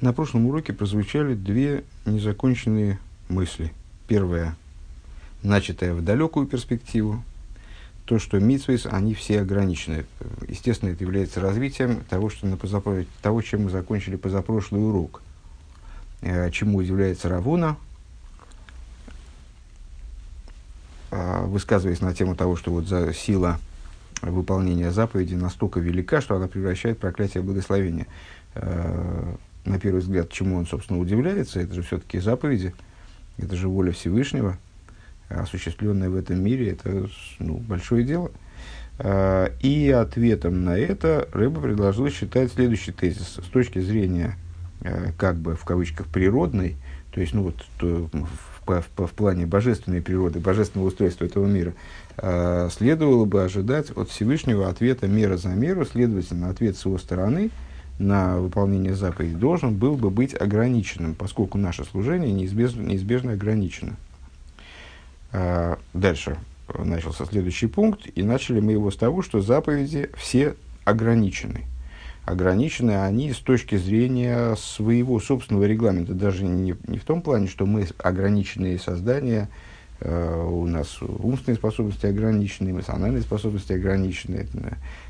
На прошлом уроке прозвучали две незаконченные мысли. Первая, начатая в далекую перспективу, то, что митсвейс, они все ограничены. Естественно, это является развитием того, что на позапро... того чем мы закончили позапрошлый урок. Э, чему удивляется Равуна, э, высказываясь на тему того, что вот за сила выполнения заповеди настолько велика, что она превращает проклятие в благословение. Э, на первый взгляд, чему он, собственно, удивляется, это же все-таки заповеди, это же воля Всевышнего, осуществленная в этом мире, это ну, большое дело. А, и ответом на это Рэба предложил считать следующий тезис. С точки зрения, э, как бы в кавычках, природной, то есть ну, вот, то, в, в, в плане божественной природы, божественного устройства этого мира, а, следовало бы ожидать от Всевышнего ответа мера за меру, следовательно, ответ с его стороны – на выполнение заповедей должен был бы быть ограниченным, поскольку наше служение неизбежно, неизбежно ограничено. А, дальше начался следующий пункт, и начали мы его с того, что заповеди все ограничены. Ограничены они с точки зрения своего собственного регламента, даже не, не в том плане, что мы ограниченные создания, э, у нас умственные способности ограничены, эмоциональные способности ограничены,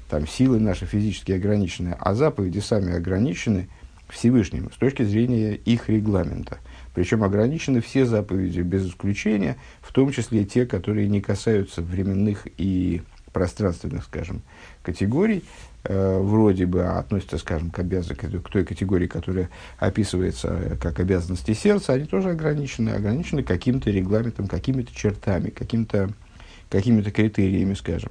там силы наши физически ограничены, а заповеди сами ограничены Всевышним с точки зрения их регламента. Причем ограничены все заповеди без исключения, в том числе те, которые не касаются временных и пространственных, скажем, категорий, э, вроде бы относятся, скажем, к, обяз... к той категории, которая описывается э, как обязанности сердца, они тоже ограничены, ограничены каким-то регламентом, какими-то чертами, каким-то какими-то критериями, скажем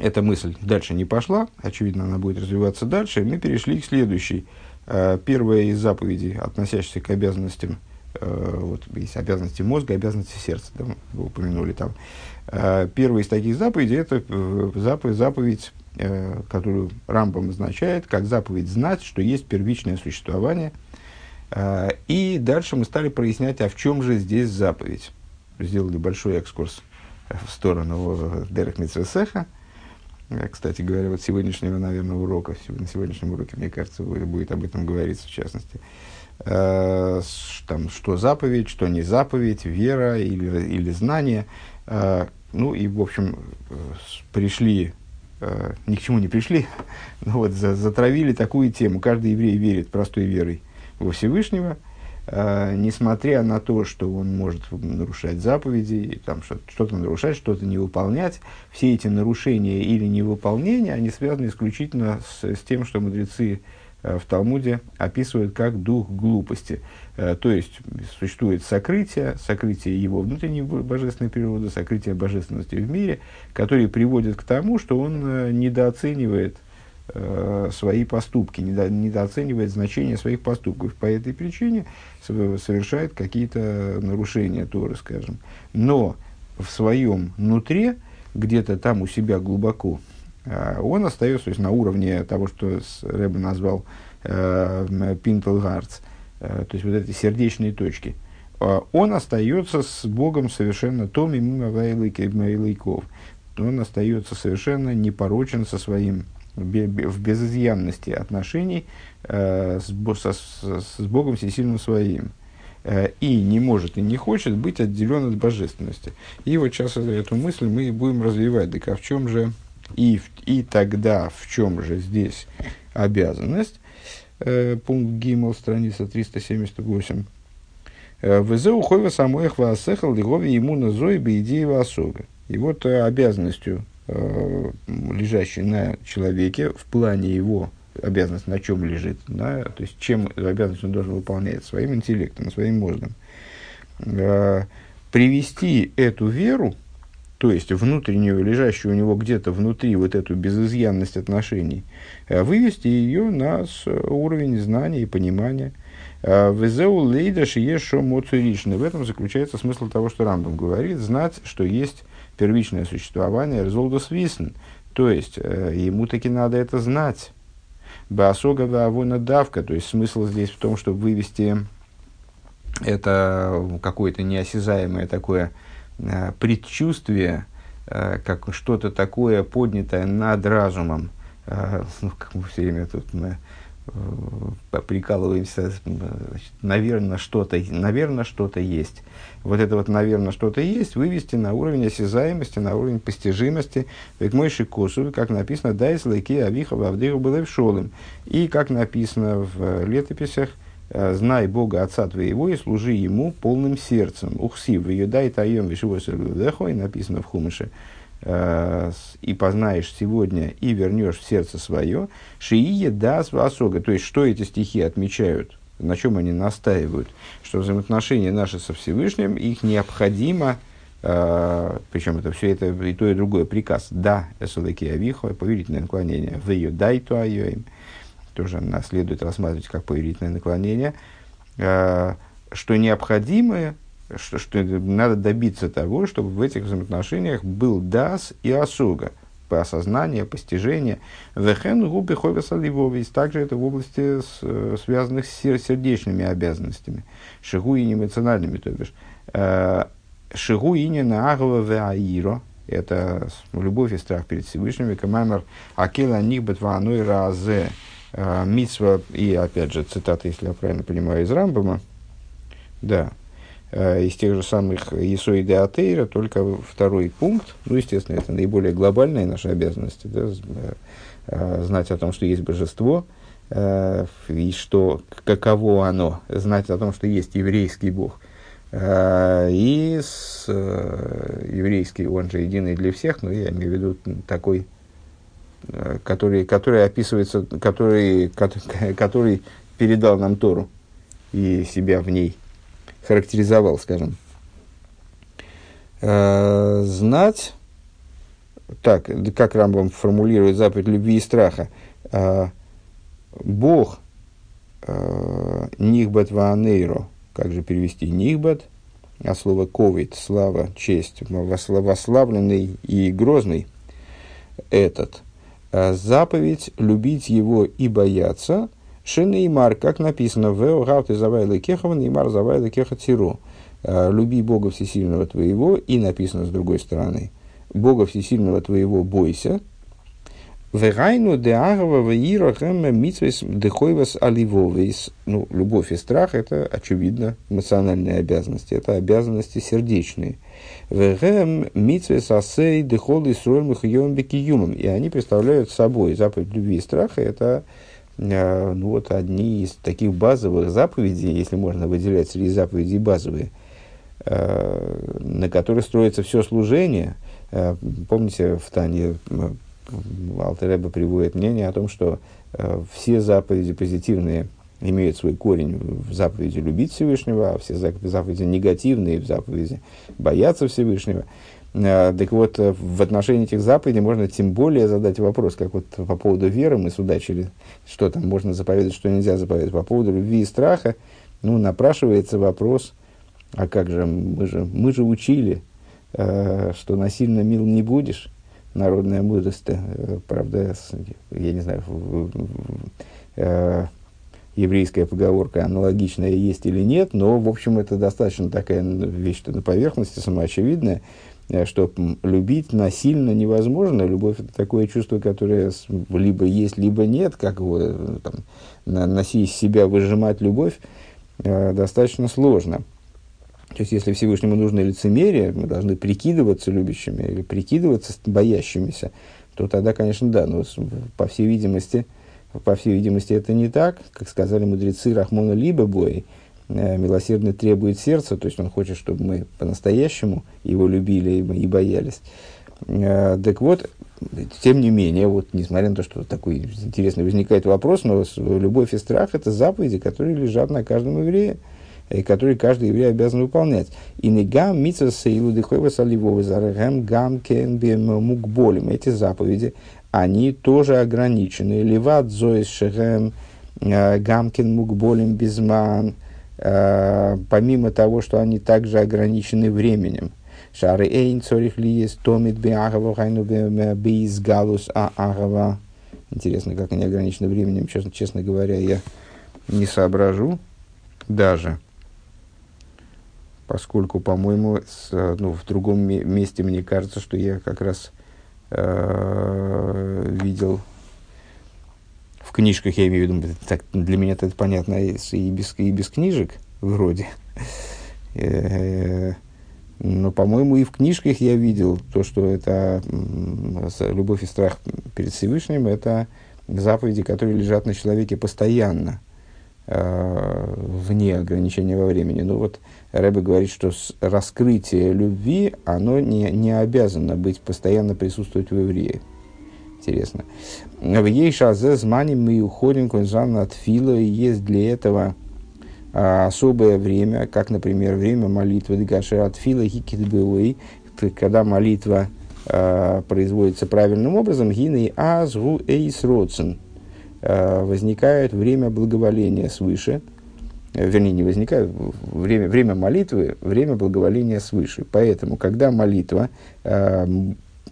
эта мысль дальше не пошла, очевидно, она будет развиваться дальше, мы перешли к следующей. Э, первая из заповедей, относящихся к обязанностям, э, вот есть обязанности мозга, обязанности сердца, да, вы упомянули там. Э, первая из таких заповедей – это заповедь, заповедь, которую Рамбам означает, как заповедь знать, что есть первичное существование. И дальше мы стали прояснять, а в чем же здесь заповедь. Сделали большой экскурс в сторону Дерек Э, кстати говоря, вот сегодняшнего, наверное, урока, на сегодняшнем уроке, мне кажется, будет об этом говориться в частности. Э, там, что заповедь, что не заповедь, вера или, или знание. Э, ну и, в общем, пришли, ни к чему не пришли, но вот затравили такую тему. Каждый еврей верит простой верой во Всевышнего – несмотря на то, что он может нарушать заповеди, там что-то нарушать, что-то не выполнять, все эти нарушения или невыполнения, они связаны исключительно с, с тем, что мудрецы э, в Талмуде описывают как дух глупости. Э, то есть существует сокрытие, сокрытие его внутренней божественной природы, сокрытие божественности в мире, которые приводят к тому, что он э, недооценивает э, свои поступки, недо, недооценивает значение своих поступков. По этой причине совершает какие-то нарушения Торы, скажем. Но в своем нутре, где-то там у себя глубоко, э, он остается то есть, на уровне того, что Рэбе назвал э, Пинтелгардс, э, то есть вот этой сердечной точки, он остается с Богом совершенно томи мимо Вайлайков. Он остается совершенно непорочен со своим в безызъянности отношений э, с, со, с, с Богом всесильным своим. Э, и не может и не хочет быть отделен от божественности. И вот сейчас эту мысль мы будем развивать. Так а в чем же и, и тогда в чем же здесь обязанность? Э, пункт Гимл, страница 378. Э, ВЗ ухойва самой хвасехал лигови ему на зои идеи особы. И вот э, обязанностью Э, лежащий на человеке в плане его обязанности, на чем лежит, да, то есть чем обязанность он должен выполнять своим интеллектом, своим мозгом, э, привести эту веру, то есть внутреннюю, лежащую у него где-то внутри вот эту безызъянность отношений, э, вывести ее на уровень знания и понимания. Везеу лейда шиешо моцуришны. В этом заключается смысл того, что Рамбам говорит, знать, что есть первичное существование резолдус висн. То есть, э, ему таки надо это знать. Баасога вавона давка. То есть, смысл здесь в том, чтобы вывести это какое-то неосязаемое такое э, предчувствие, э, как что-то такое поднятое над разумом. Э, ну, как мы все время тут мы, прикалываемся, значит, наверное, что-то, наверное, что-то есть. Вот это вот, наверное, что-то есть, вывести на уровень осязаемости, на уровень постижимости. Ведь мой шикосу, как написано, дай слайки авихова авдыру было в шолым. И как написано в летописях, «Э, знай Бога Отца твоего и служи Ему полным сердцем. Ухси, в ее дай таем и написано в Хумыше, Э, и познаешь сегодня и вернешь в сердце свое, шиие дас васога. То есть, что эти стихи отмечают, на чем они настаивают, что взаимоотношения наши со Всевышним, их необходимо, э, причем это все это и то, и другое приказ, да, эсудаки авихо, повелительное наклонение, в ее дай то им тоже нас следует рассматривать как повелительное наклонение, э, что необходимое что, что надо добиться того, чтобы в этих взаимоотношениях был дас и осуга, по осознанию, постижение. Вехен губы ховеса ливовис. Также это в области, с, связанных с сердечными обязанностями. Шигу и эмоциональными, то бишь. Э, Шигу и не наагва веаиро. Это любовь и страх перед Всевышним. Камамер акела нихбет вааной разе. Э, митсва, и опять же, цитата, если я правильно понимаю, из Рамбама. Да, Э, из тех же самых Исоиды Атеира, только второй пункт, ну, естественно, это наиболее глобальная наша обязанность, да, э, знать о том, что есть божество, э, и что, каково оно, знать о том, что есть еврейский Бог. И с, еврейский, он же единый для всех, но я имею в виду такой, который, который описывается, который, который, передал нам Тору и себя в ней – характеризовал, скажем. Э, знать, так, как Рамбам формулирует заповедь любви и страха, э, Бог э, Нихбат Ваанейро, как же перевести Нихбат, а слово ковид, слава, честь, вославленный и грозный, этот, заповедь любить его и бояться – Шинеймар, как написано, в Гауты Завайла Кехова, Неймар Завайла Кеха Тиру. «Э, Люби Бога Всесильного твоего, и написано с другой стороны, Бога Всесильного твоего бойся. Верайну де агава митвес дехойвас аливовейс. Ну, любовь и страх – это, очевидно, эмоциональные обязанности. Это обязанности сердечные. Вегем митвес асей дехол и махьем бекиюмом. И они представляют собой заповедь любви и страха – это Э, ну вот одни из таких базовых заповедей, если можно выделять среди заповедей базовые, э, на которые строится все служение. Э, помните, в Тане Алтереба приводит мнение о том, что все заповеди позитивные имеют свой корень в заповеди любить Всевышнего, а все заповеди негативные в заповеди бояться Всевышнего. Э, так вот, э, в отношении этих заповедей можно тем более задать вопрос, как вот по поводу веры мы судачили, что там можно заповедовать, что нельзя заповедовать. По поводу любви и страха, ну, напрашивается вопрос, а как же, мы же, мы же учили, э, что насильно мил не будешь, народная мудрость, э, правда, я не знаю, э, еврейская поговорка аналогичная есть или нет, но, в общем, это достаточно такая вещь-то на поверхности, самоочевидная, Э, что любить насильно невозможно. Любовь это такое чувство, которое либо есть, либо нет, как его там, носить себя, выжимать любовь, достаточно сложно. То есть, если Всевышнему нужно лицемерие, мы должны прикидываться любящими или прикидываться боящимися, то тогда, конечно, да, но по всей видимости, по всей видимости, это не так, как сказали мудрецы Рахмона либо бои, Э, милосердный требует сердца, то есть он хочет, чтобы мы по-настоящему его любили и боялись. Э, так вот, тем не менее, вот, несмотря на то, что такой интересный возникает вопрос, но любовь и страх – это заповеди, которые лежат на каждом еврее, и которые каждый еврей обязан выполнять. И не гам митса сейлу дыхойва саливовы зарагам гам кен мукболим. Эти заповеди, они тоже ограничены. Ливат зоис шехем э, гамкин мукболим безман – Э, помимо того, что они также ограничены временем. Шары эйн цорих ли есть томит биагава хайну бииз галус а агава. Интересно, как они ограничены временем, честно, честно говоря, я не соображу даже. Поскольку, по-моему, ну, в другом месте мне кажется, что я как раз э, видел в книжках, я имею в виду, так, для меня это понятно и без, и без книжек вроде. Но, по-моему, и в книжках я видел то, что это любовь и страх перед Всевышним, это заповеди, которые лежат на человеке постоянно, э, вне ограничения во времени. Ну вот Рэбе говорит, что раскрытие любви, оно не, не обязано быть постоянно присутствовать в еврее. Интересно. В ей шазе змани мы уходим конжан от фила, и есть для этого а, особое время, как, например, время молитвы Дегашер от Фила Хикидбеуэй, когда молитва а, производится правильным образом, гины азгу эйс родсен, а, возникает время благоволения свыше, вернее, не возникает, время, время молитвы, время благоволения свыше. Поэтому, когда молитва э,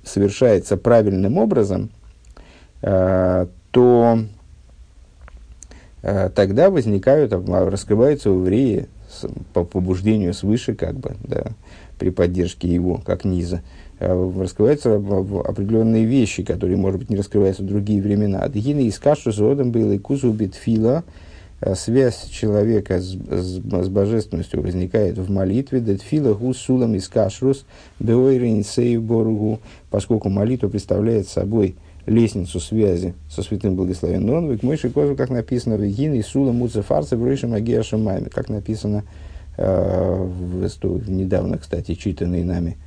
совершается правильным образом, э, то Э, тогда возникают, раскрываются у еврея по побуждению свыше, как бы, да, при поддержке его, как низа, э, раскрываются определенные вещи, которые, может быть, не раскрываются в другие времена. Дгина из кашу с родом был и кузу битфила, э, связь человека с, с, с божественностью возникает в молитве, детфила гусулам из кашрус, боругу, поскольку молитва представляет собой – лестницу связи со святым благословенным он, к мыши кожу, как написано в Егин и Сула Муцефарца в Рышем Агея Шамайме, как написано э, в, в недавно, кстати, читанной нами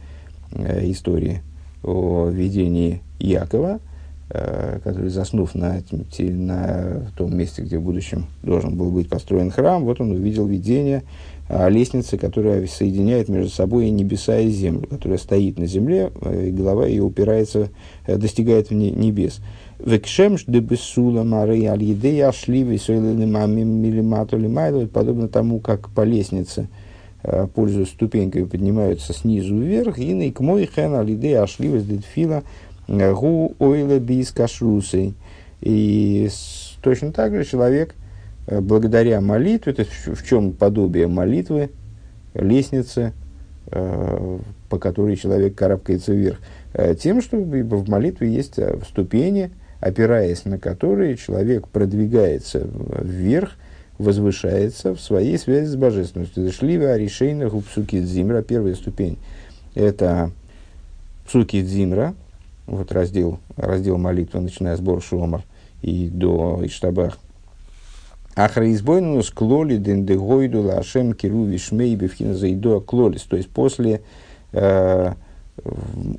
э, истории о видении Якова, э, который, заснув на, на том месте, где в будущем должен был быть построен храм, вот он увидел видение а, лестницы, которая соединяет между собой небеса и землю, которая стоит на земле, э, и голова ее упирается, э, достигает в небес. Векшемш де бессула мары аль едея ашливи подобно тому, как по лестнице, э, пользуясь ступеньками, поднимаются снизу вверх, и на икмой хэн аль едея ашливи дедфила гу ойле бис кашрусей. И точно так же человек Э, благодаря молитве, то есть в чем подобие молитвы, лестницы, э, по которой человек карабкается вверх, э, тем, что в молитве есть ступени, опираясь на которые человек продвигается вверх, возвышается в своей связи с божественностью. Шлива решейна гупсуки дзимра, первая ступень, это псуки дзимра, вот раздел, раздел молитвы, начиная с Бор Шомар и до Иштабах, Ахраизбойнус клоли дендегойду лашем киру вишмей бифхина заидуа клолис. То есть после э,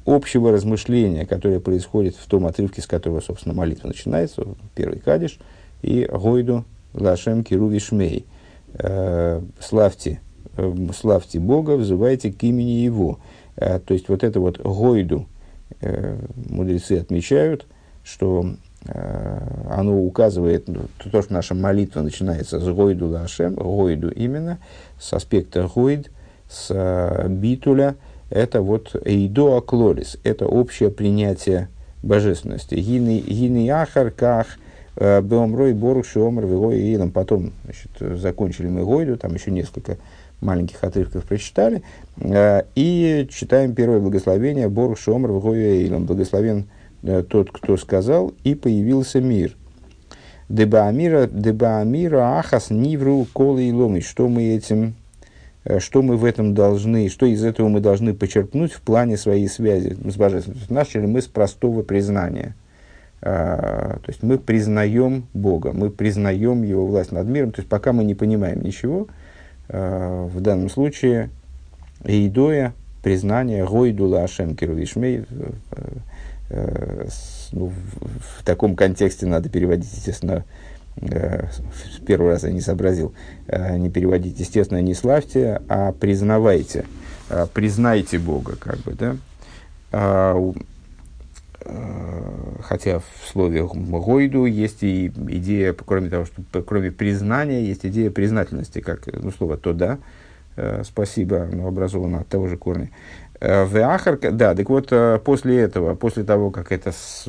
общего размышления, которое происходит в том отрывке, с которого, собственно, молитва начинается, первый кадиш, и гойду лашем киру вишмей. Э, славьте, э, славьте Бога, взывайте к имени Его. Э, то есть вот это вот гойду мудрецы отмечают, что Э, оно указывает, ну, то, что наша молитва начинается с Гойду Лашем, Гойду именно, с аспекта Гойд, с э, битуля, это вот Эйдо Аклорис, это общее принятие божественности. Гины Ахар Ках, э, Беомрой Борух Шиомр Вегой Илом. Потом значит, закончили мы Гойду, там еще несколько маленьких отрывков прочитали. И читаем первое благословение Борух Шиомр Вегой Илом. Благословен Э, тот, кто сказал, и появился мир. Дебаамира, дебаамира ахас нивру колы и ломы. Что мы этим, э, что мы в этом должны, что из этого мы должны почерпнуть в плане своей связи с Божественностью. Начали мы с простого признания. А, то есть мы признаем Бога, мы признаем Его власть над миром. То есть пока мы не понимаем ничего, а, в данном случае Эйдоя, признание Гойдула Ашем Кирувишмей, Э, ну, в, таком контексте надо переводить, естественно, э, с первого раза не сообразил, э, не переводить, естественно, не славьте, а признавайте, э, признайте Бога, как бы, да. Э, хотя в слове «гойду» есть и идея, кроме того, что кроме признания, есть идея признательности, как ну, слово «то да», э, спасибо, оно образовано от того же корня. Э, Веахар, да, так вот, после этого, после того, как это, с,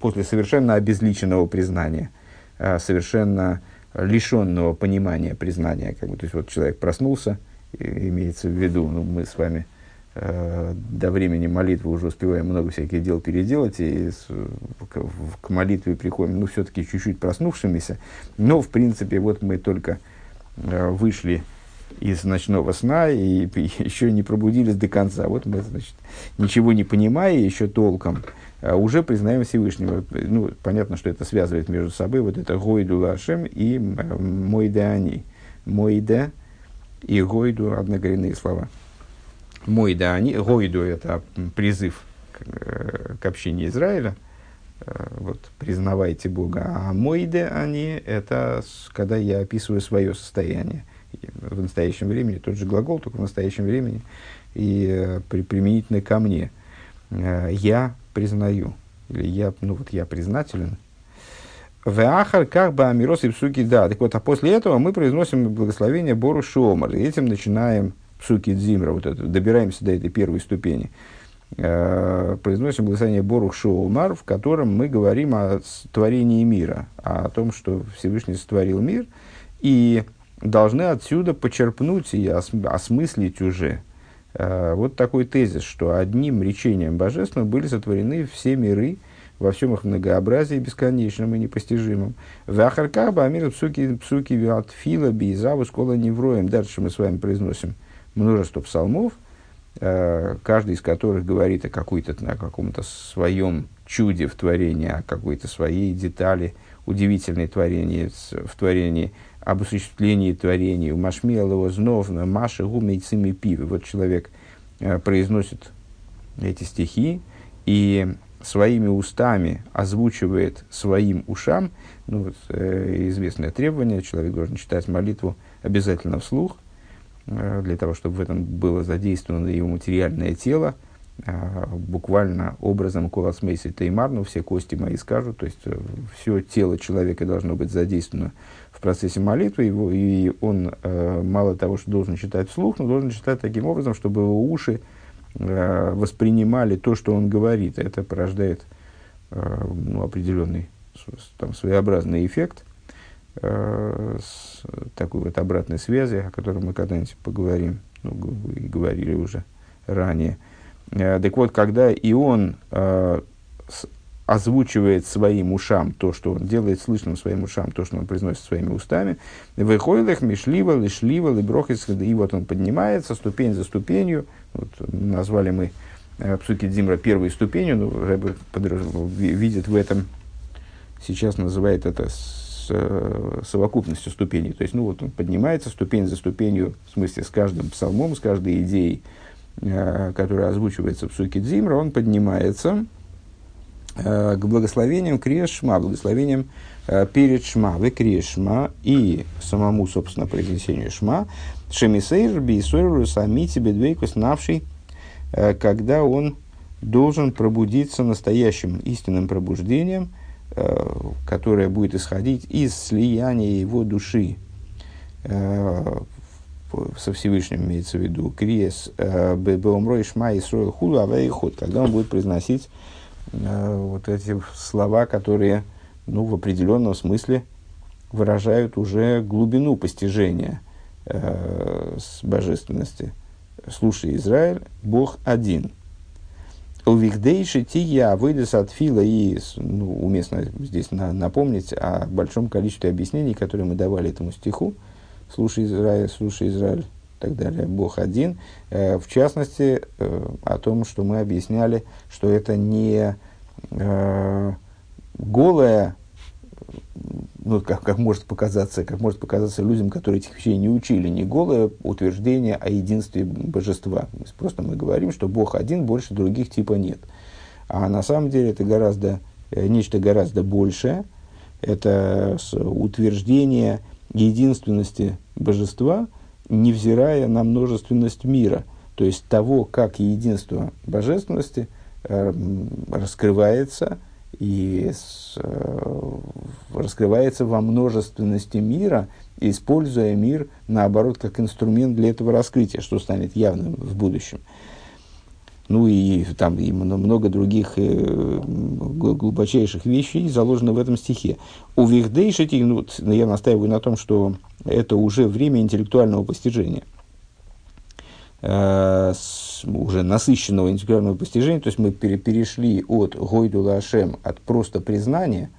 после совершенно обезличенного признания, совершенно лишенного понимания признания, как бы, то есть вот человек проснулся, имеется в виду, ну, мы с вами до времени молитвы уже успеваем много всяких дел переделать, и к, молитве приходим, ну, все-таки чуть-чуть проснувшимися. Но, в принципе, вот мы только э, вышли из ночного сна и, еще не пробудились до конца. Вот мы, значит, ничего не понимая еще толком, а уже признаем Всевышнего. Ну, понятно, что это связывает между собой вот это Гойду Лашем и Мойда Ани. Мойда и Гойду – однокоренные слова. Мойда Ани, Гойду – это призыв к, э, к общению Израиля, э, вот, признавайте Бога, а Мойда Они – это когда я описываю свое состояние – в настоящем времени, тот же глагол, только в настоящем времени, и э, при, применительно ко мне. Я признаю, или я, ну вот я признателен. Веахар как бы амирос и псуки да. Так вот, а после этого мы произносим благословение Бору Шомар. И этим начинаем псуки Дзимра, вот это, добираемся до этой первой ступени. Э, произносим благословение Бору Шомар, в котором мы говорим о творении мира, о том, что Всевышний сотворил мир, и должны отсюда почерпнуть и осмыслить уже э, вот такой тезис, что одним речением божественным были сотворены все миры во всем их многообразии бесконечном и непостижимом. В Ахаркаба Амир Псуки Псуки Виатфила Бейзаву Скола Невроем. Дальше мы с вами произносим множество псалмов, э, каждый из которых говорит о, какой-то, о каком-то своем чуде в творении, о какой-то своей детали удивительной творении, в творении – об осуществлении творения. У Машмиалова зновна Маша гумейцами пивы. Вот человек э, произносит эти стихи и своими устами озвучивает своим ушам, ну, вот, э, известное требование, человек должен читать молитву обязательно вслух, для того, чтобы в этом было задействовано его материальное тело, э, буквально образом Колас Мейси Теймар, ну, все кости мои скажут, то есть э, все тело человека должно быть задействовано в процессе молитвы, его, и он э, мало того, что должен читать вслух, но должен читать таким образом, чтобы его уши э, воспринимали то, что он говорит. Это порождает э, ну, определенный там, своеобразный эффект э, с такой вот обратной связи, о которой мы когда-нибудь поговорим, ну, говорили уже ранее. Э, так вот, когда и он э, озвучивает своим ушам то, что он делает слышным своим ушам, то, что он произносит своими устами. Выходит мишлива, лишлива, либрохис, и вот он поднимается ступень за ступенью. Вот, назвали мы э, Псуки Дзимра первой ступенью, но Рэбе видит в этом, сейчас называет это с, э, совокупностью ступеней. То есть, ну вот он поднимается ступень за ступенью, в смысле, с каждым псалмом, с каждой идеей, э, которая озвучивается в Псуки Дзимра, он поднимается, Э, к благословениям Крешма, благословениям перед Шма, в Крешма и самому, собственно, произнесению Шма, Шемисейр, Бейсойру, Самити, Бедвейкус, навший, когда он должен пробудиться настоящим истинным пробуждением, которое будет исходить из слияния его души со Всевышним, имеется в виду, Криес, Беомрой, Шма, Исроил, Худу, Авейхот, когда он будет произносить Э, вот эти слова, которые ну, в определенном смысле выражают уже глубину постижения э, с божественности. Слушай, Израиль, Бог один. Увихдейши тия выйдет от фила и ну, уместно здесь на, напомнить о большом количестве объяснений, которые мы давали этому стиху. Слушай, Израиль, слушай, Израиль, так далее, Бог один. Э, в частности, э, о том, что мы объясняли, что это не э, голая, ну, как, как, может показаться, как может показаться людям, которые этих вещей не учили, не голое утверждение о единстве божества. Просто мы говорим, что Бог один, больше других типа нет. А на самом деле это гораздо, нечто гораздо большее. Это утверждение единственности божества – невзирая на множественность мира, то есть того, как единство божественности э, раскрывается и с, э, раскрывается во множественности мира, используя мир, наоборот, как инструмент для этого раскрытия, что станет явным в будущем. Ну и там и много других э, глубочайших вещей заложено в этом стихе. У Вихдейшити, ну, я настаиваю на том, что это уже время интеллектуального постижения. Э, уже насыщенного интегрального постижения, то есть мы пере, перешли от Гойдула Ашем, от просто признания,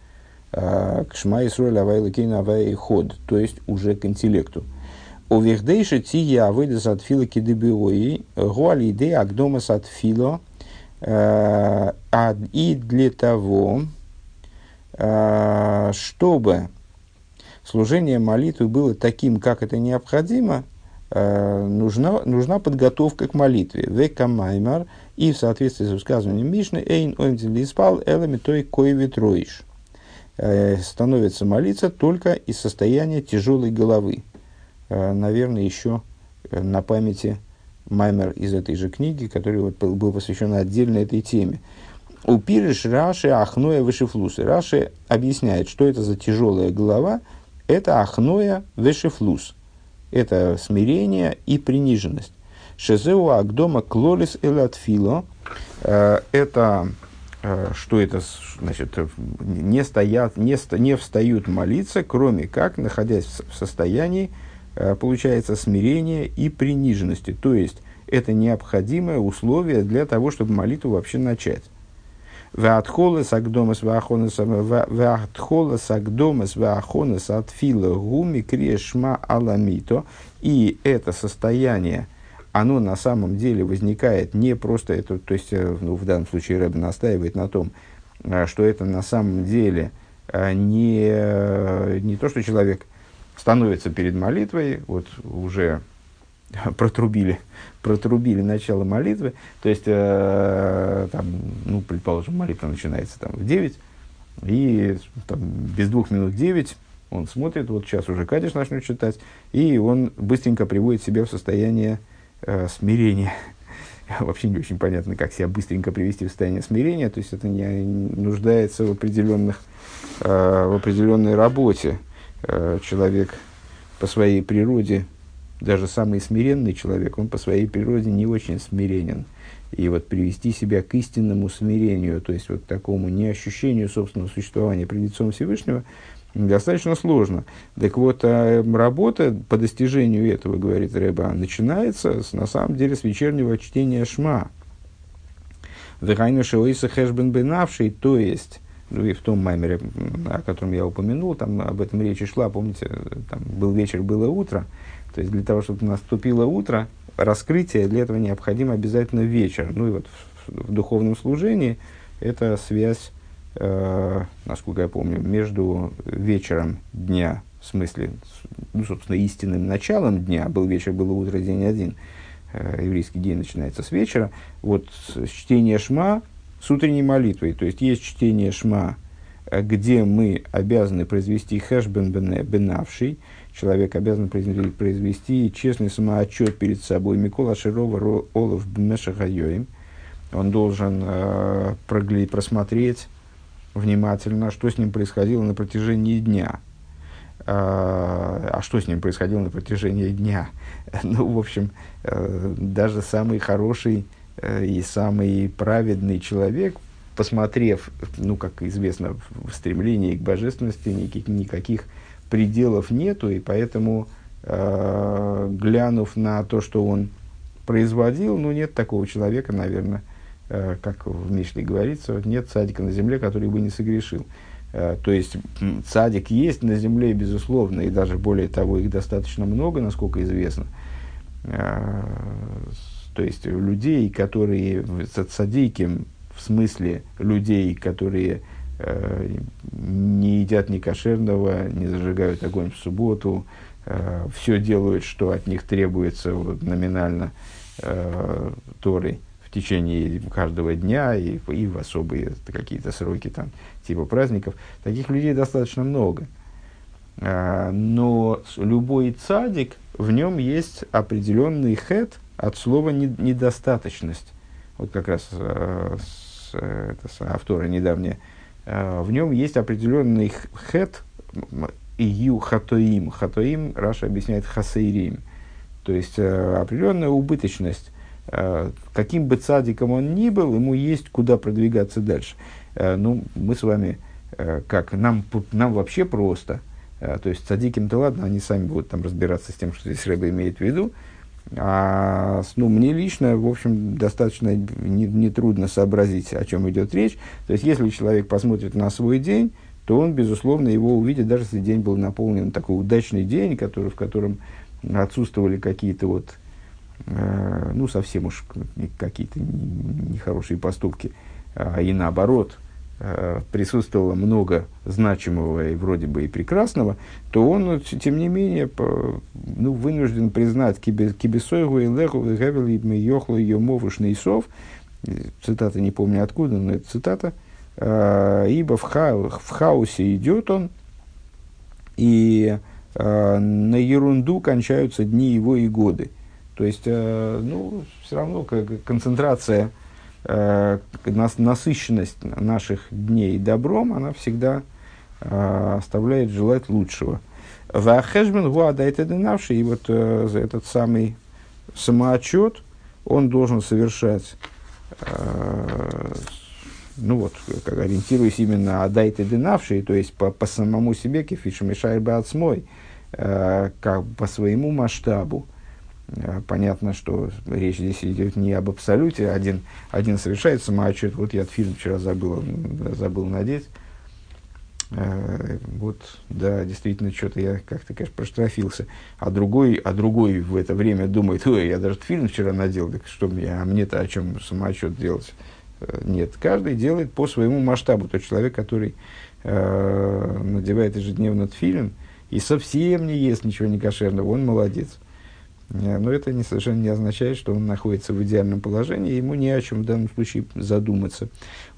э, к Шма Исруэль Авай Кейна Авай Ход, то есть уже к интеллекту. У Вехдейши Тия Авойдас от Фила Кидебиои, Гуали Идея Агдомас от Фило, э, и для того, чтобы служение молитвы было таким, как это необходимо, нужна, нужна подготовка к молитве. Века маймар и в соответствии с высказыванием Мишны Эйн Оймдин Лиспал Элами Той Коевит Роиш. Э, становится молиться только из состояния тяжелой головы. Э, наверное, еще на памяти маймер из этой же книги, который вот был посвящен отдельно этой теме. Упириш Раши Ахноя Вышифлусы. Раши объясняет, что это за тяжелая голова – это ахноя вешефлус. Это смирение и приниженность. Шезеу агдома клолис элатфило. Э, это э, что это значит, не, стоят, не, не встают молиться, кроме как, находясь в состоянии, э, получается, смирения и приниженности. То есть, это необходимое условие для того, чтобы молитву вообще начать. Ваатхолес агдомас ваахонес ваатхолес агдомас ваахонес атфила гуми крешма аламито. И это состояние, оно на самом деле возникает не просто, это, то есть э, ну, в данном случае Рэб настаивает на том, э, что это на самом деле э, не, не то, что человек становится перед молитвой, вот уже протрубили, протрубили начало молитвы, то есть, э, там, ну, предположим, молитва начинается там в 9, и там, без двух минут 9 он смотрит, вот сейчас уже Кадиш начнет читать, и он быстренько приводит себя в состояние э, смирения. Вообще не очень понятно, как себя быстренько привести в состояние смирения, то есть это не нуждается в, определенных, э, в определенной работе. Э, человек по своей природе даже самый смиренный человек, он по своей природе не очень смиренен. И вот привести себя к истинному смирению, то есть вот такому неощущению собственного существования пред лицом Всевышнего, достаточно сложно. Так вот, а работа по достижению этого, говорит Рэба, начинается с, на самом деле с вечернего чтения Шма. Вехайна шоиса хэшбен бенавший, то есть, ну и в том маймере, о котором я упомянул, там об этом речь шла, помните, там был вечер, было утро, то есть для того, чтобы наступило утро, раскрытие, для этого необходимо обязательно вечер. Ну и вот в, в духовном служении это связь, э, насколько я помню, между вечером дня, в смысле, ну, собственно, истинным началом дня, был вечер, было утро, день один, э, еврейский день начинается с вечера, вот с чтение шма с утренней молитвой, то есть есть чтение шма, э, где мы обязаны произвести хэшбен бенавший, человек обязан произвести, честный самоотчет перед собой. Микола Широва Олов Бмешахайоим. Он должен э, проглядеть, просмотреть внимательно, что с ним происходило на протяжении дня. А, а что с ним происходило на протяжении дня? Ну, в общем, э, даже самый хороший э, и самый праведный человек, посмотрев, ну, как известно, в стремлении к божественности, никаких, никаких пределов нету, и поэтому, э, глянув на то, что он производил, ну, нет такого человека, наверное, э, как в Мишле говорится, нет садика на земле, который бы не согрешил. Э, то есть, садик есть на земле, безусловно, и даже более того, их достаточно много, насколько известно. Э, то есть, людей, которые садики, в смысле людей, которые не едят ни кошерного, не зажигают огонь в субботу, э, все делают, что от них требуется вот, номинально э, Торой в течение каждого дня и, и в особые какие-то сроки там, типа праздников. Таких людей достаточно много. Э, но любой цадик, в нем есть определенный хет от слова недостаточность. Вот как раз э, с, это, с автора недавняя Э, в нем есть определенный хет, ию хатоим. Хатоим Раша объясняет хасейрим. То есть э, определенная убыточность. Э, каким бы цадиком он ни был, ему есть куда продвигаться дальше. Ну, мы с вами, как нам, нам вообще просто. То есть цадиким-то ладно, они сами будут там разбираться с тем, что здесь Рэба имеет в виду. А, ну, мне лично, в общем, достаточно нетрудно не сообразить, о чем идет речь. То есть, если человек посмотрит на свой день, то он, безусловно, его увидит, даже если день был наполнен такой удачный день, который, в котором отсутствовали какие-то вот, э, ну, совсем уж какие-то нехорошие поступки, а, и наоборот, э, присутствовало много значимого и вроде бы и прекрасного, то он, тем не менее, ну, вынужден признать кибесойгу и леху гевели йохлу ее мовушный сов, цитата не помню откуда, но это цитата, э, ибо в, ха, в хаосе идет он, и э, на ерунду кончаются дни его и годы. То есть, э, ну, все равно как концентрация э, насыщенность наших дней добром, она всегда э, оставляет желать лучшего. Вахешбен денавший, и вот э, этот самый самоотчет, он должен совершать, ну вот, как ориентируясь именно адайте денавший, то есть по, по самому себе, кефиша мешай бацмой, э, как по своему масштабу, понятно, что речь здесь идет не об абсолюте. Один, один совершает самоотчет. Вот я фильм вчера забыл, забыл надеть. Э, вот, да, действительно, что-то я как-то, конечно, проштрафился. А другой, а другой в это время думает, ой, я даже фильм вчера надел, так что мне, а мне-то о чем самоотчет делать? Э, нет, каждый делает по своему масштабу. Тот человек, который э, надевает ежедневно фильм и совсем не ест ничего не кошерного, он молодец. Э, но это не, совершенно не означает, что он находится в идеальном положении, ему не о чем в данном случае задуматься.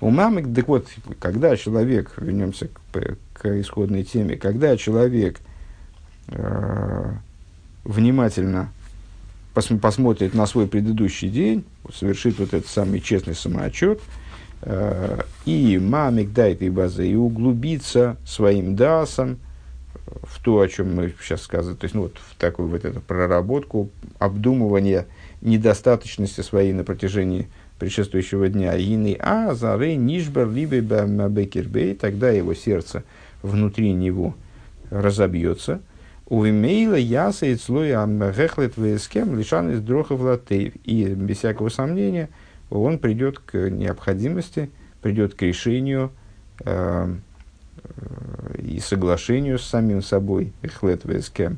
У мамы, так вот, когда человек, вернемся к, к исходной теме, когда человек э, внимательно пос, посмотрит на свой предыдущий день, совершит вот этот самый честный самоотчет, э, и мамик дает и базы, и углубится своим дасом, в то, о чем мы сейчас сказали, то есть ну, вот в такую вот эту проработку, обдумывание недостаточности своей на протяжении предшествующего дня. Ины а зары нишбер либо бекербей, тогда его сердце внутри него разобьется. У имейла яса и слоя гехлет вескем лишан из дрохов латейв. И без всякого сомнения он придет к необходимости, придет к решению э, и соглашению с самим собой, эхлет вескем,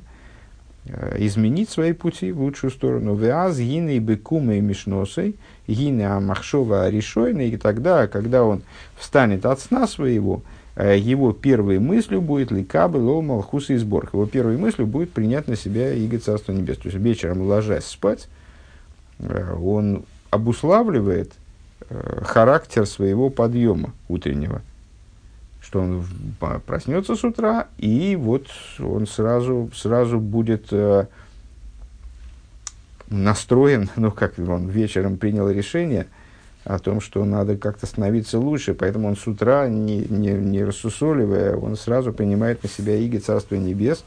э, изменить свои пути в лучшую сторону. Веаз гины бекумы и мишносой, гины амахшова решойны, и тогда, когда он встанет от сна своего, э, его первой мыслью будет ликабы ло малхуса и сбор. Его первой мыслью будет принять на себя иго Царства Небес. То есть вечером ложась спать, э, он обуславливает характер своего подъема утреннего – что он проснется с утра, и вот он сразу, сразу будет э, настроен, ну, как он вечером принял решение о том, что надо как-то становиться лучше, поэтому он с утра, не, не, не рассусоливая, он сразу принимает на себя иго Царства Небес,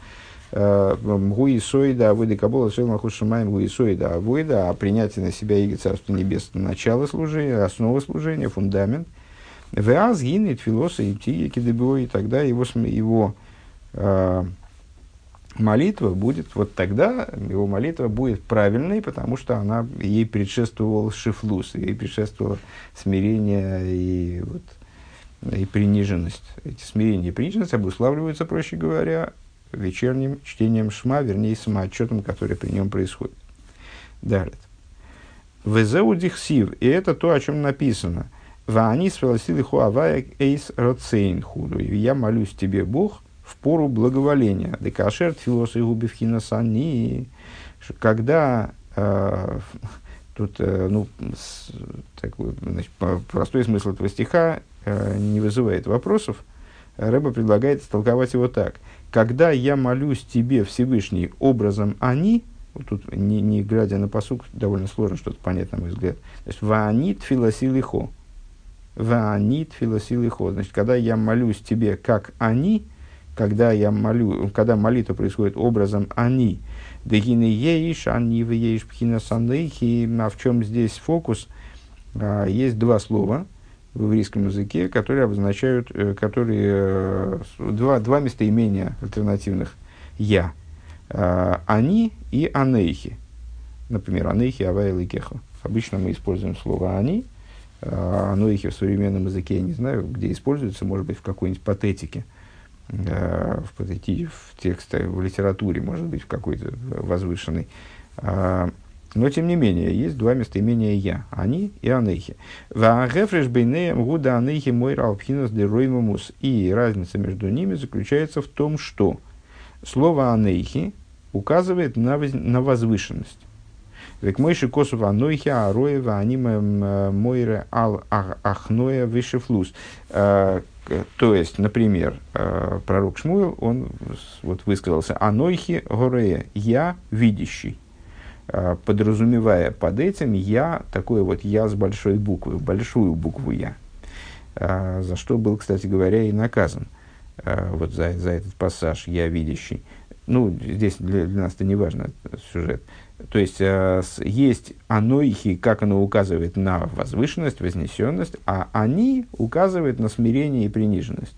Гуисоида, Авойда Кабола, Шелмахушимаем Гуисоида, Авойда, а принятие на себя иго Царства Небес, начало служения, основа служения, фундамент – Веаз гинет филоса и тие и тогда его, его э, молитва будет, вот тогда его молитва будет правильной, потому что она, ей предшествовал шифлус, ей предшествовало смирение и, вот, и приниженность. Эти смирение и приниженность обуславливаются, проще говоря, вечерним чтением шма, вернее, самоотчетом, который при нем происходит. Далее. Везеудихсив, и это то, о чем написано – Ваани сфилосили хуавая эйс роцейн худу. Я молюсь тебе, Бог, в пору благоволения. Декашер тфилос и губивхина сани. Когда э, тут, э, ну, с, такой, значит, простой смысл этого стиха э, не вызывает вопросов. Рэба предлагает истолковать его так. Когда я молюсь тебе, Всевышний, образом они, вот тут, не, не глядя на посук, довольно сложно что-то понять, на мой взгляд. То есть, ваанит филосилихо. Ваанит филосилихо. Значит, когда я молюсь тебе, как они, когда я молю, когда молитва происходит образом они, дегины еиш, они еиш пхина санлейхи, а в чем здесь фокус? А, есть два слова в еврейском языке, которые обозначают, э, которые, э, два, два местоимения альтернативных «я». Они и анейхи. например, анейхи, авая, ликеха. Обычно мы используем слово «они», а анойхи в современном языке, я не знаю, где используется, может быть, в какой-нибудь патетике, в, патети, в тексте, в литературе, может быть, в какой-то возвышенной. А, но, тем не менее, есть два местоимения «я» – «они» и «анейхи». «Ваагефреш бейнеем гуда анейхи мой ралпхинус де роймамус». И разница между ними заключается в том, что слово «анейхи» указывает на, воз, на возвышенность. Век мойши косу ванойхи ароева аниме мойре ал ахноя вишефлус. Э, то есть, например, э, пророк Шмуэл, он вот высказался «Анойхи горея» – «Я видящий». Э, подразумевая под этим «я», такое вот «я» с большой буквы, большую букву «я», за что был, кстати говоря, и наказан вот за, за этот пассаж «я видящий». Ну, здесь для, для нас это не важно, сюжет. То есть, есть анойхи, как оно указывает на возвышенность, вознесенность, а они указывают на смирение и приниженность.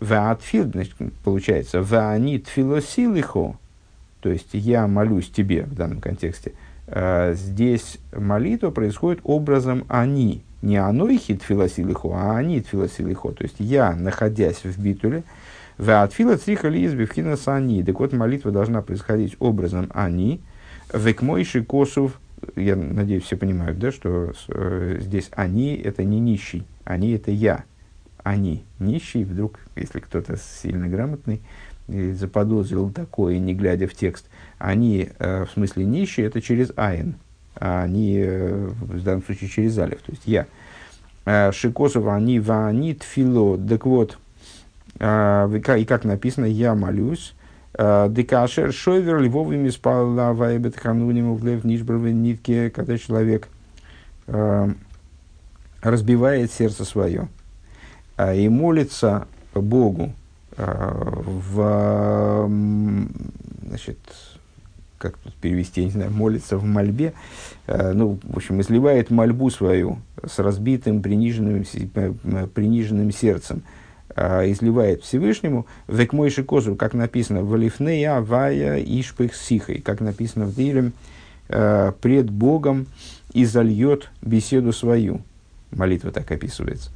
Ваатфилд, значит, получается, ваанит филосилихо, то есть я молюсь тебе в данном контексте, э, здесь молитва происходит образом они, не оно хит филосилихо, а они филосилихо. То есть я, находясь в битуле, в отфила цриха ли избивхина они. Так вот, молитва должна происходить образом они. Векмойши косов, я надеюсь, все понимают, да, что э, здесь они это не нищий, они это я. Они нищий, вдруг, если кто-то сильно грамотный, заподозрил такое, не глядя в текст, они, э, в смысле нищие, это через айн, а они, э, в данном случае, через алиф, то есть я. Э, Шикосов, они ванит фило, так вот, э, и как написано, я молюсь, Декашер шойвер львовыми спала вайбет хануним углев нишбровы нитки, когда человек э, разбивает сердце свое э, и молится Богу в, значит, как тут перевести, не знаю, молится в мольбе, э, ну, в общем, изливает мольбу свою с разбитым, приниженным, приниженным сердцем, э, изливает Всевышнему, век мой козу, как написано, в Алифнея, Вая, Ишпых, Сихой, как написано в Дилем, э, пред Богом и зальет беседу свою. Молитва так описывается.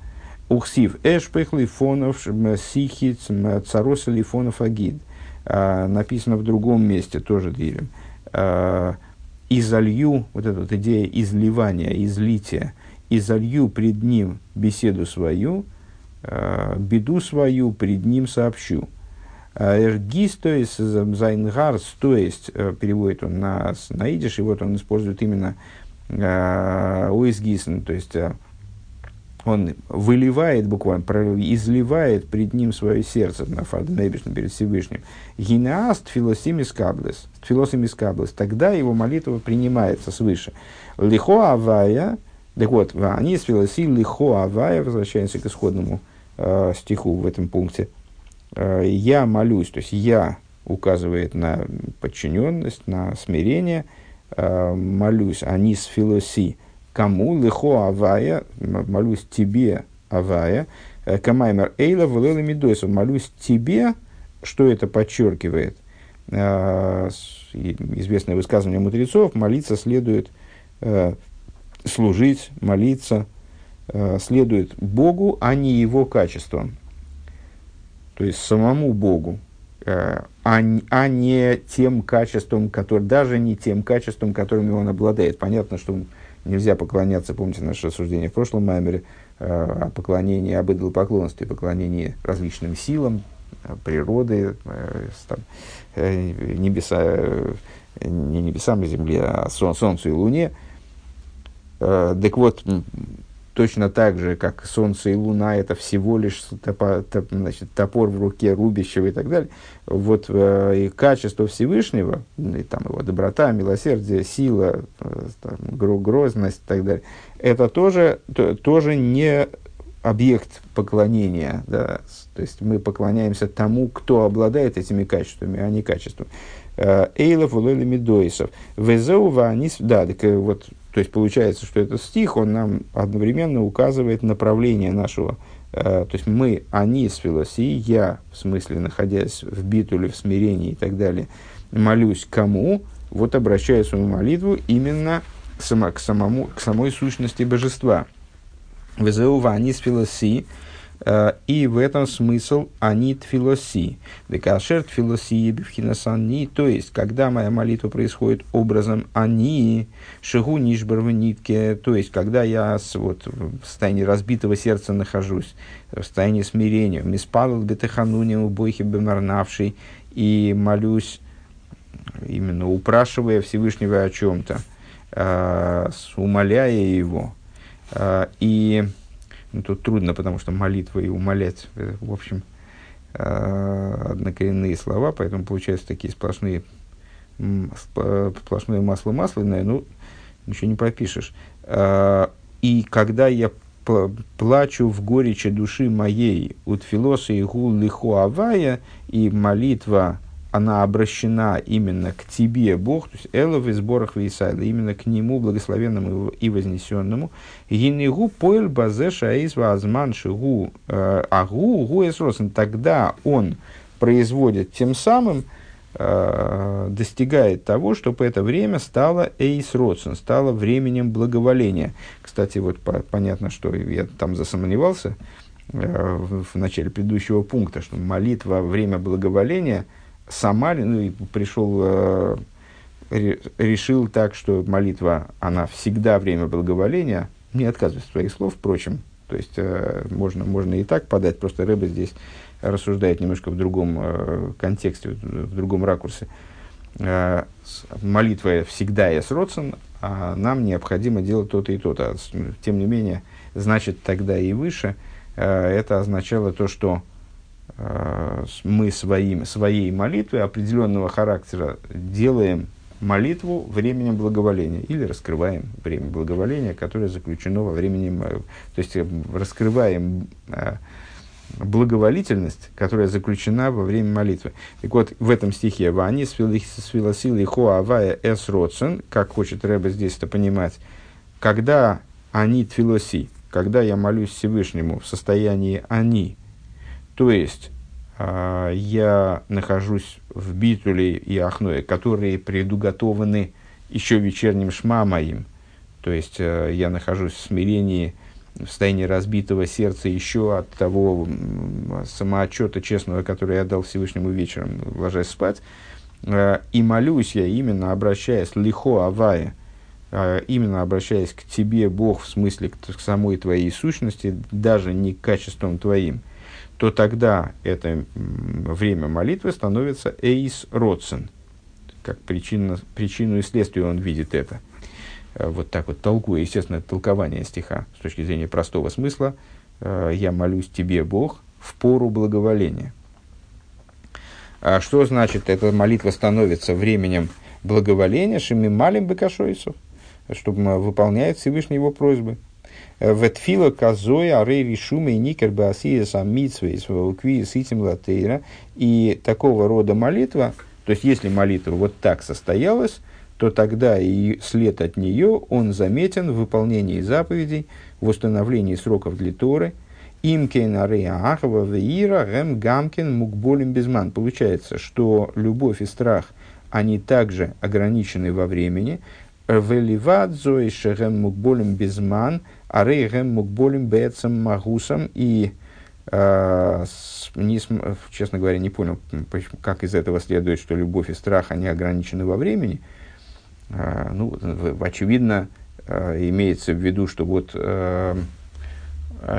Ухсив эшпех лифонов сихиц царос лифонов агид. А, написано в другом месте, тоже. А, изолью, вот эта вот идея изливания, излития, изолью пред ним беседу свою, беду свою пред ним сообщу. ער גיסט אויס זיין האַרץ, то есть переводит он на, на идиш, и вот он использует именно אויסגיסן, то есть он выливает буквально, изливает пред ним свое сердце פאַרן אויבערשטן перед Всевышним. מתקבלת, תפילתו מתקבלת. Тогда его молитва принимается свыше. לך הוי', так вот, ואני תפילתי לך הוי', возвращаемся к исходному э, стиху в этом пункте. Э, я молюсь, то есть я указывает на подчиненность, на смирение, э, молюсь, они с филоси, Кому лихо авая, молюсь тебе, авая, э, камаймер эйла вылела медойса, молюсь тебе, что это подчеркивает? Э, известное высказывание мудрецов, молиться следует служить, молиться следует Богу, а не его качествам. То есть самому Богу, а, а не тем качеством, который, даже не тем качеством, которыми он обладает. Понятно, что нельзя поклоняться, помните наше рассуждение в прошлом маймере, э, о поклонении, об идолопоклонстве, поклонении различным силам, э, природы, э, там, небеса, не небесам и земле, а солнцу и луне. Так вот, точно так же, как Солнце и Луна, это всего лишь топор, топ, значит, топор в руке рубящего и так далее. Вот э, и качество Всевышнего, и там его доброта, милосердие, сила, э, там, грозность и так далее, это тоже, то, тоже не объект поклонения. Да? То есть мы поклоняемся тому, кто обладает этими качествами, а не качествами. Э, Эйлов, Улели, Медоисов. Везеува, они... Да, так э, вот то есть получается, что этот стих, он нам одновременно указывает направление нашего. Э, то есть мы, они с филоси, я, в смысле, находясь в битуле, в смирении и так далее, молюсь кому? вот обращает свою молитву именно само, к, самому, к самой сущности божества. Везеува они филоси, э, и в этом смысл они тфилоси. Декашер тфилоси бифхинасани, то есть, когда моя молитва происходит образом они, шигу нишбар в нитке, то есть, когда я вот, в состоянии разбитого сердца нахожусь, в состоянии смирения, миспавел бетехануним бойхи бемарнавший, и молюсь, именно упрашивая Всевышнего о чем-то, э, умоляя его. Э, и ну, тут трудно, потому что молитва и умолять, э, в общем, э, однокоренные слова, поэтому получаются такие сплошные, сплошное масло масляное, ну, ничего не пропишешь. Э, и когда я плачу в горечи души моей, от филоса и гул лиху авая, и молитва, она обращена именно к тебе, Бог, то есть Элов из сборах Вейсайда, именно к Нему, благословенному и вознесенному. Гинегу поэль базе шаис вазман шигу э, агу гуэсросен. Тогда он производит тем самым, э, достигает того, чтобы это время стало эйс родсен, стало временем благоволения. Кстати, вот по, понятно, что я там засомневался э, в, в начале предыдущего пункта, что молитва время благоволения – сама, ну, и пришел, э, решил так, что молитва, она всегда время благоволения, не отказываюсь от своих слов, впрочем, то есть э, можно, можно и так подать, просто рыба здесь рассуждает немножко в другом э, контексте, в другом ракурсе. Молитва всегда есть родствен, а нам необходимо делать то-то и то-то. Тем не менее, значит, тогда и выше это означало то, что мы своим, своей молитвой определенного характера делаем молитву временем благоволения или раскрываем время благоволения, которое заключено во времени, то есть э, раскрываем э, благоволительность, которая заключена во время молитвы. Так вот, в этом стихе «Вани свилосил хо авая эс родсен», как хочет Рэбе здесь это понимать, когда они твилоси, когда я молюсь Всевышнему в состоянии «они», то есть, э, я нахожусь в битуле и ахное, которые предуготованы еще вечерним шма моим. То есть, э, я нахожусь в смирении, в состоянии разбитого сердца еще от того самоотчета честного, который я дал Всевышнему вечером, ложась спать. Э, и молюсь я именно, обращаясь лихо авая, э, именно обращаясь к тебе, Бог, в смысле к, к самой твоей сущности, даже не к качествам твоим, то тогда это время молитвы становится эйс родсен. Как причина, причину и следствие он видит это. Э, вот так вот толкуя, естественно, толкование стиха с точки зрения простого смысла. Э, «Я молюсь тебе, Бог, в пору благоволения». А что значит, эта молитва становится временем благоволения, шими малим бекашойсов, чтобы выполняет Всевышний его просьбы – Ветфила казой арей решумы никер баасия самитсвей сваукви ситим латейра. И такого рода молитва, то есть если молитва вот так состоялась, то тогда и след от нее, он заметен в выполнении заповедей, в установлении сроков для Торы, Имкен Ахава Веира Гем Гамкин Мукболим Безман. Получается, что любовь и страх, они также ограничены во времени. Веливат Зои Шегем Мукболим Безман – Арейгем мукболим бецам магусом. И, э, не, честно говоря, не понял, как из этого следует, что любовь и страх, они ограничены во времени. Э, ну, очевидно, э, имеется в виду, что вот э,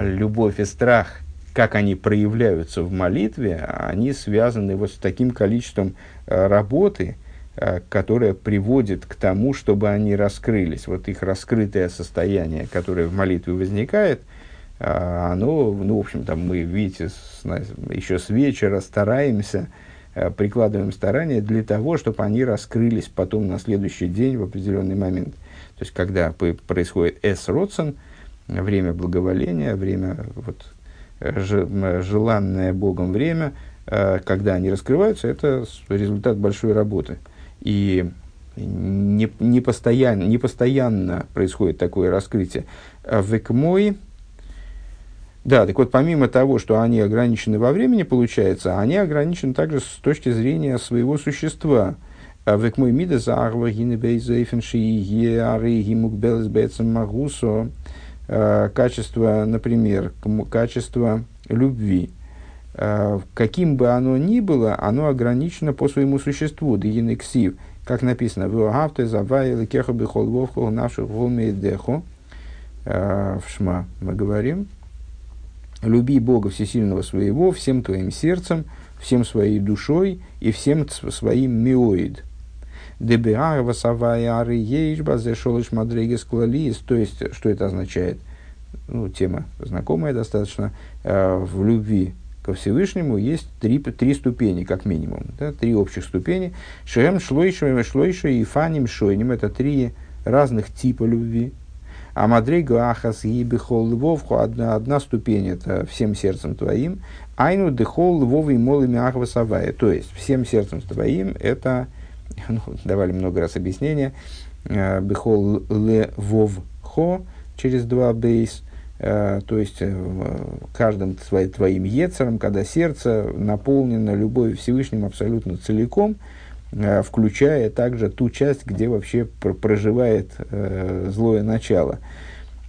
любовь и страх, как они проявляются в молитве, они связаны вот с таким количеством э, работы, которая приводит к тому, чтобы они раскрылись. Вот их раскрытое состояние, которое в молитве возникает, э, оно, ну, в общем, там мы, видите, с, еще с вечера стараемся, э, прикладываем старания для того, чтобы они раскрылись потом на следующий день в определенный момент. То есть, когда происходит эс родсен, время благоволения, время вот, желанное Богом время, когда они раскрываются, это результат большой работы – и не, не, постоянно, не постоянно происходит такое раскрытие. А в Экмой, да, так вот, помимо того, что они ограничены во времени, получается, они ограничены также с точки зрения своего существа. Век мой мида заарва гины бейзейфен шии ары гимук белес бецем магусо. Качество, например, качество любви. Каким бы оно ни было, оно ограничено по своему существу. Дегинексив, как написано, в Агавте завайли кеху бихол вовху нашу волмейдеху. В Шма мы говорим, люби Бога Всесильного своего всем твоим сердцем, всем своей душой и всем своим миоид. Мадрегес клалиес. То есть, что это означает? Ну, тема знакомая достаточно. Э, в любви ко Всевышнему есть три, три ступени, как минимум. Да, три общих ступени. Шем, шлойшем, шлойшем и фаним, шойним. Это три разных типа любви. А мадрейга ахас и бихол львовху, одна, одна ступень, это всем сердцем твоим. Айну дехол львовый молами ахвасавая. То есть, всем сердцем твоим, это ну, давали много раз объяснения, э, бехол ле вов хо через два бейс, то есть э, каждым своим, твоим ецером, когда сердце наполнено любовью Всевышним абсолютно целиком, включая также ту часть, где вообще проживает злое начало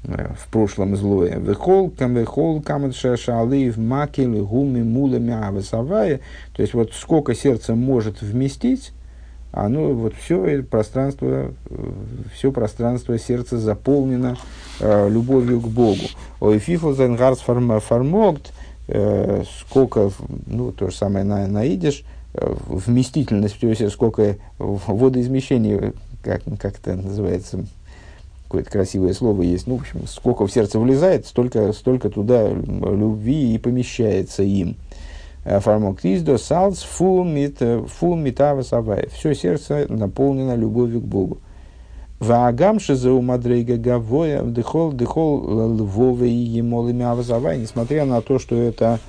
в прошлом злое. Вехол, кам вехол, камадша шалив, макел, гуми, мулами, авасавая. То есть, вот сколько сердце может вместить, оно вот все пространство, все пространство сердца заполнено э, любовью к Богу. Ой, фифл зенгарс формогт, э, сколько, ну, то же самое на, на идиш, э, вместительность всего сердца, сколько водоизмещения, как, как это называется, какое-то красивое слово есть, ну, в общем, сколько в сердце влезает, столько, столько туда любви и помещается им. Э, Фармоктиздо, салц, фул митава савай. Все сердце наполнено любовью к Богу. Ваагам шизеу мадрейга гавоя дыхол дыхол емолами авазавай. Несмотря на то, что это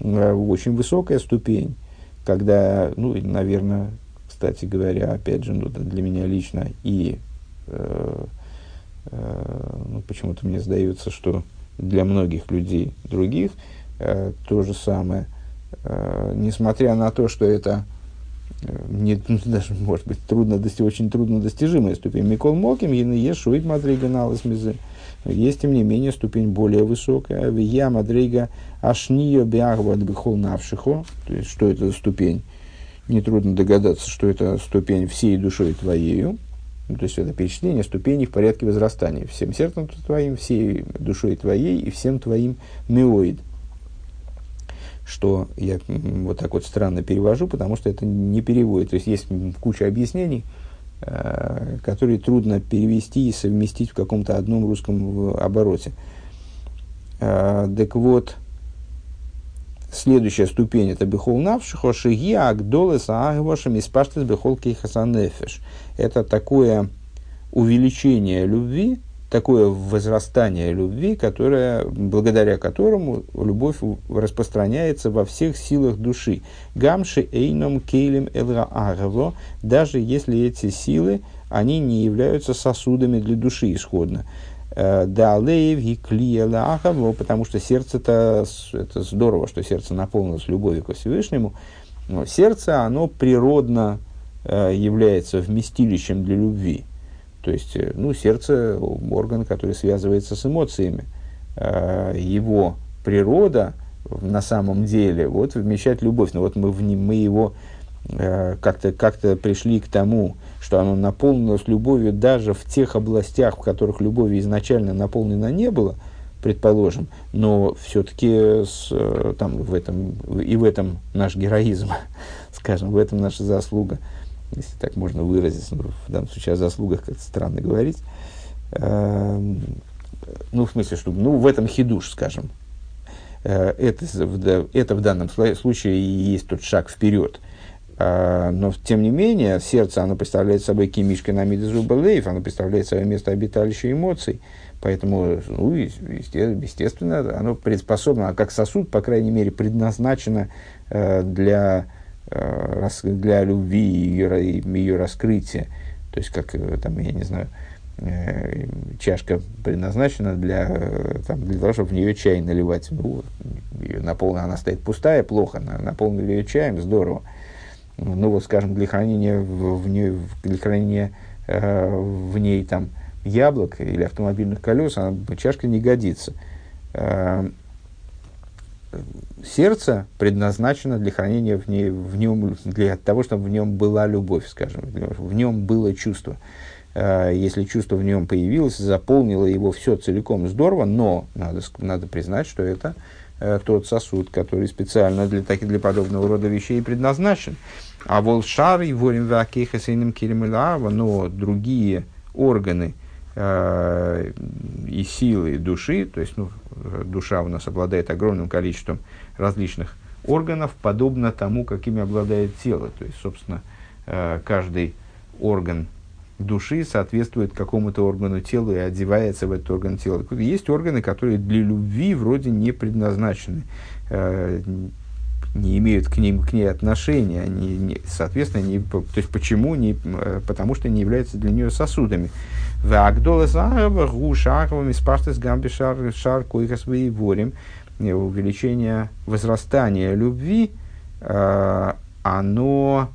э, очень высокая ступень, когда, ну, наверное, кстати говоря, опять же, ну, для меня лично и э, э, ну, почему-то мне сдается, что для многих людей других э, то же самое – Э, несмотря на то, что это э, не, ну, даже, может быть, трудно очень трудно достижимая ступень. מכל מקום, הנה יש עוד מדריגה נעלית מזה. Есть, тем не менее, ступень более высокая. היא מדריגה השניה ואהבת בכל נפשך. То есть, что это за ступень? Нетрудно догадаться, что это ступень всей душой твоею. Ну, то есть, это перечисление ступеней в порядке возрастания. Всем сердцем твоим, всей душой твоей и всем твоим миоид что я вот так вот странно перевожу, потому что это не переводит. То есть есть куча объяснений, э, которые трудно перевести и совместить в каком-то одном русском обороте. Э, так вот, следующая ступень это бехол навшихо шиги агдолес агвашем испаштес бехол кейхасанефеш. Это такое увеличение любви, такое возрастание любви, которое, благодаря которому любовь распространяется во всех силах души. Гамши эйном кейлем элра даже если эти силы, они не являются сосудами для души исходно. Э, Далеев и клиелахаво, потому что сердце-то, это здорово, что сердце наполнилось любовью ко Всевышнему, но сердце, оно природно э, является вместилищем для любви. То есть, э, ну, сердце – орган, который связывается с эмоциями. А, его природа на самом деле вот вмещать любовь. Но вот мы, в нем, мы его э, как-то как пришли к тому, что оно наполнилось любовью даже в тех областях, в которых любови изначально наполнено не было, предположим, но все-таки э, там, в этом, и в этом наш героизм, скажем, в этом наша заслуга – если так можно выразиться, ну, в данном случае о заслугах как-то странно говорить, э, ну, в смысле, что, ну, в этом хидуш, скажем, э, это, это в данном случае и есть тот шаг вперед. Э, но, тем не менее, сердце, оно представляет собой кимишка на Мидезубалеев, оно представляет свое место обиталища эмоций, поэтому, ну, естественно, оно приспособлено, а как сосуд, по крайней мере, предназначено э, для для любви и ее, раскрытия. То есть, как, э, там, я не знаю, э, чашка предназначена для, там, для того, чтобы в нее чай наливать. Ну, ее наполнена, она стоит пустая, плохо, наполнили ее чаем, здорово. ну вот, скажем, для хранения в, в ней, для хранения э, в ней там яблок или автомобильных колес, она, чашка не годится. Э, сердце предназначено для хранения в, ней, в нем, для того, чтобы в нем была любовь, скажем, в нем было чувство. Э, если чувство в нем появилось, заполнило его все целиком, здорово, но надо, надо признать, что это э, тот сосуд, который специально для, так, для подобного рода вещей предназначен. А волшар и ворим но другие органы э, и силы души, то есть ну, душа у нас обладает огромным количеством различных органов, подобно тому, какими обладает тело. То есть, собственно, э, каждый орган души соответствует какому-то органу тела и одевается в этот орган тела. Есть органы, которые для любви вроде не предназначены. Э, не имеют к, ним, к ней отношения, они, не, соответственно, не, то есть почему? Не, э, потому что не являются для нее сосудами. Увеличение, возрастания любви, э, оно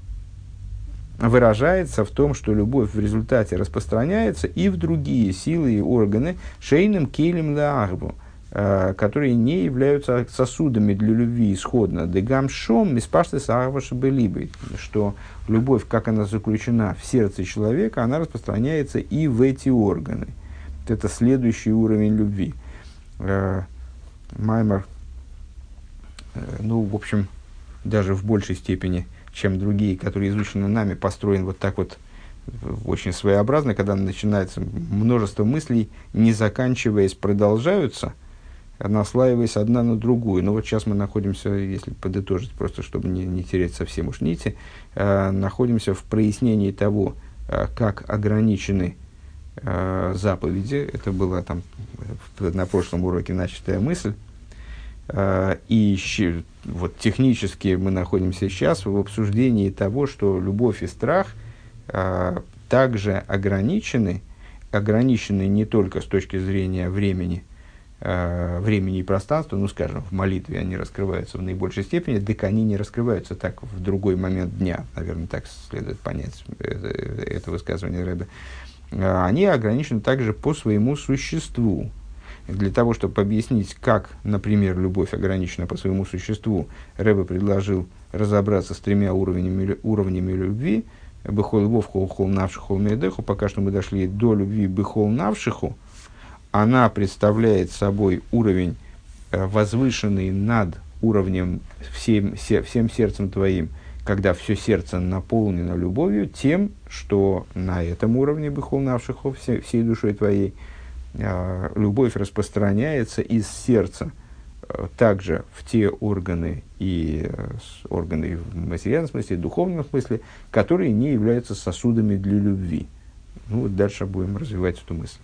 выражается в том, что любовь в результате распространяется и в другие силы и органы шейным келем лаарбу, Э, которые не являются сосудами для любви исходно. Дегам шом миспашты сарваши либо что любовь, как она заключена в сердце человека, она распространяется и в эти органы. Это следующий уровень любви. Э, Маймер, э, ну, в общем, даже в большей степени, чем другие, которые изучены нами, построен вот так вот очень своеобразно, когда начинается множество мыслей, не заканчиваясь, продолжаются – наслаиваясь одна на другую. Но вот сейчас мы находимся, если подытожить, просто чтобы не, не терять совсем уж нити, э, находимся в прояснении того, э, как ограничены э, заповеди. Это была там на прошлом уроке начатая мысль. Э, и вот технически мы находимся сейчас в обсуждении того, что любовь и страх э, также ограничены, ограничены не только с точки зрения времени – э, времени и пространства, ну, скажем, в молитве они раскрываются в наибольшей степени, так они не раскрываются так в другой момент дня, наверное, так следует понять это, это высказывание Рэбе. Э, они ограничены также по своему существу. Для того, чтобы объяснить, как, например, любовь ограничена по своему существу, Рэбе предложил разобраться с тремя уровнями, уровнями любви, Бехол Вов, Хол Хол Навшиху, Хол Медеху, пока что мы дошли до любви Бехол Навшиху, она представляет собой уровень, э, возвышенный над уровнем всем, всем сердцем твоим, когда все сердце наполнено любовью, тем, что на этом уровне бихолнавшиху, всей, всей душой твоей, э, любовь распространяется из сердца э, также в те органы и органы в материальном смысле, в духовном смысле, которые не являются сосудами для любви. Ну вот дальше будем развивать эту мысль.